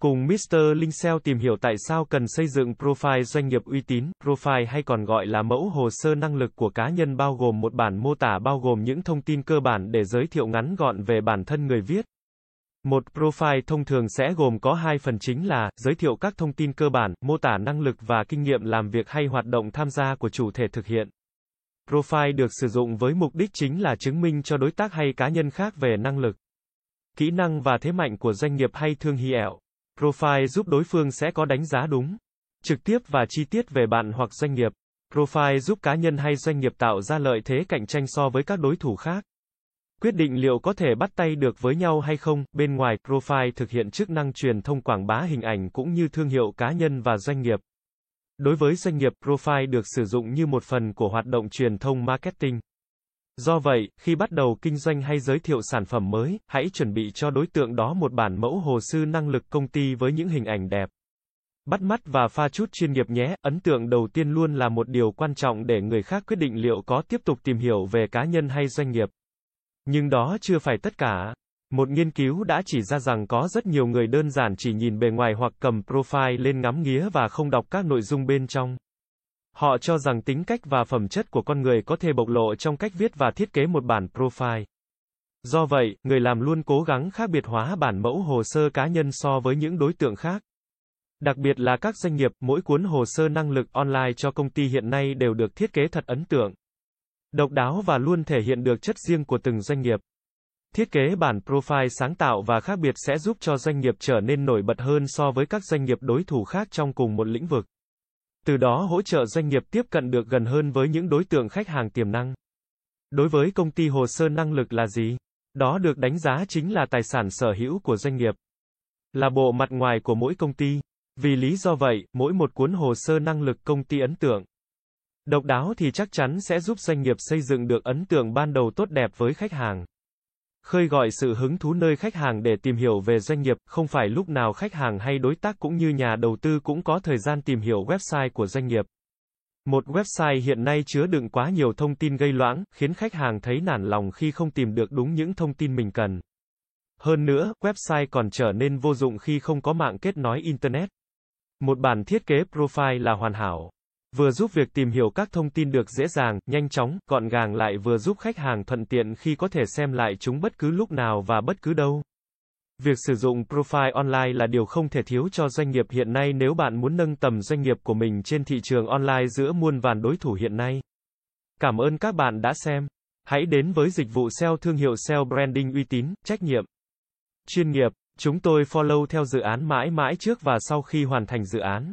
Cùng Mr. Linh SEO tìm hiểu tại sao cần xây dựng profile doanh nghiệp uy tín. Profile hay còn gọi là mẫu hồ sơ năng lực của cá nhân bao gồm một bản mô tả bao gồm những thông tin cơ bản để giới thiệu ngắn gọn về bản thân người viết. Một profile thông thường sẽ gồm có hai phần chính là giới thiệu các thông tin cơ bản, mô tả năng lực và kinh nghiệm làm việc hay hoạt động tham gia của chủ thể thực hiện. Profile được sử dụng với mục đích chính là chứng minh cho đối tác hay cá nhân khác về năng lực, kỹ năng và thế mạnh của doanh nghiệp hay thương hiệu. Profile giúp đối phương sẽ có đánh giá đúng, trực tiếp và chi tiết về bạn hoặc doanh nghiệp. Profile giúp cá nhân hay doanh nghiệp tạo ra lợi thế cạnh tranh so với các đối thủ khác. Quyết định liệu có thể bắt tay được với nhau hay không, bên ngoài, Profile thực hiện chức năng truyền thông quảng bá hình ảnh cũng như thương hiệu cá nhân và doanh nghiệp. Đối với doanh nghiệp, Profile được sử dụng như một phần của hoạt động truyền thông marketing. Do vậy, khi bắt đầu kinh doanh hay giới thiệu sản phẩm mới, hãy chuẩn bị cho đối tượng đó một bản mẫu hồ sơ năng lực công ty với những hình ảnh đẹp. Bắt mắt và pha chút chuyên nghiệp nhé, ấn tượng đầu tiên luôn là một điều quan trọng để người khác quyết định liệu có tiếp tục tìm hiểu về cá nhân hay doanh nghiệp. Nhưng đó chưa phải tất cả. Một nghiên cứu đã chỉ ra rằng có rất nhiều người đơn giản chỉ nhìn bề ngoài hoặc cầm profile lên ngắm nghía và không đọc các nội dung bên trong. Họ cho rằng tính cách và phẩm chất của con người có thể bộc lộ trong cách viết và thiết kế một bản profile. Do vậy, người làm luôn cố gắng khác biệt hóa bản mẫu hồ sơ cá nhân so với những đối tượng khác. Đặc biệt là các doanh nghiệp, mỗi cuốn hồ sơ năng lực online cho công ty hiện nay đều được thiết kế thật ấn tượng, độc đáo và luôn thể hiện được chất riêng của từng doanh nghiệp. Thiết kế bản profile sáng tạo và khác biệt sẽ giúp cho doanh nghiệp trở nên nổi bật hơn so với các doanh nghiệp đối thủ khác trong cùng một lĩnh vực. Từ đó hỗ trợ doanh nghiệp tiếp cận được gần hơn với những đối tượng khách hàng tiềm năng. Đối với công ty hồ sơ năng lực là gì? Đó được đánh giá chính là tài sản sở hữu của doanh nghiệp. Là bộ mặt ngoài của mỗi công ty. Vì lý do vậy, mỗi một cuốn hồ sơ năng lực công ty ấn tượng. Độc đáo thì chắc chắn sẽ giúp doanh nghiệp xây dựng được ấn tượng ban đầu tốt đẹp với khách hàng. Khơi gọi sự hứng thú nơi khách hàng để tìm hiểu về doanh nghiệp, không phải lúc nào khách hàng hay đối tác cũng như nhà đầu tư cũng có thời gian tìm hiểu website của doanh nghiệp. Một website hiện nay chứa đựng quá nhiều thông tin gây loãng, khiến khách hàng thấy nản lòng khi không tìm được đúng những thông tin mình cần. Hơn nữa, website còn trở nên vô dụng khi không có mạng kết nối Internet. Một bản thiết kế profile là hoàn hảo. Vừa giúp việc tìm hiểu các thông tin được dễ dàng, nhanh chóng, gọn gàng lại vừa giúp khách hàng thuận tiện khi có thể xem lại chúng bất cứ lúc nào và bất cứ đâu. Việc sử dụng profile online là điều không thể thiếu cho doanh nghiệp hiện nay nếu bạn muốn nâng tầm doanh nghiệp của mình trên thị trường online giữa muôn vàn đối thủ hiện nay. Cảm ơn các bạn đã xem. Hãy đến với dịch vụ SEO thương hiệu SEO branding uy tín, trách nhiệm, chuyên nghiệp. Chúng tôi follow theo dự án mãi mãi trước và sau khi hoàn thành dự án.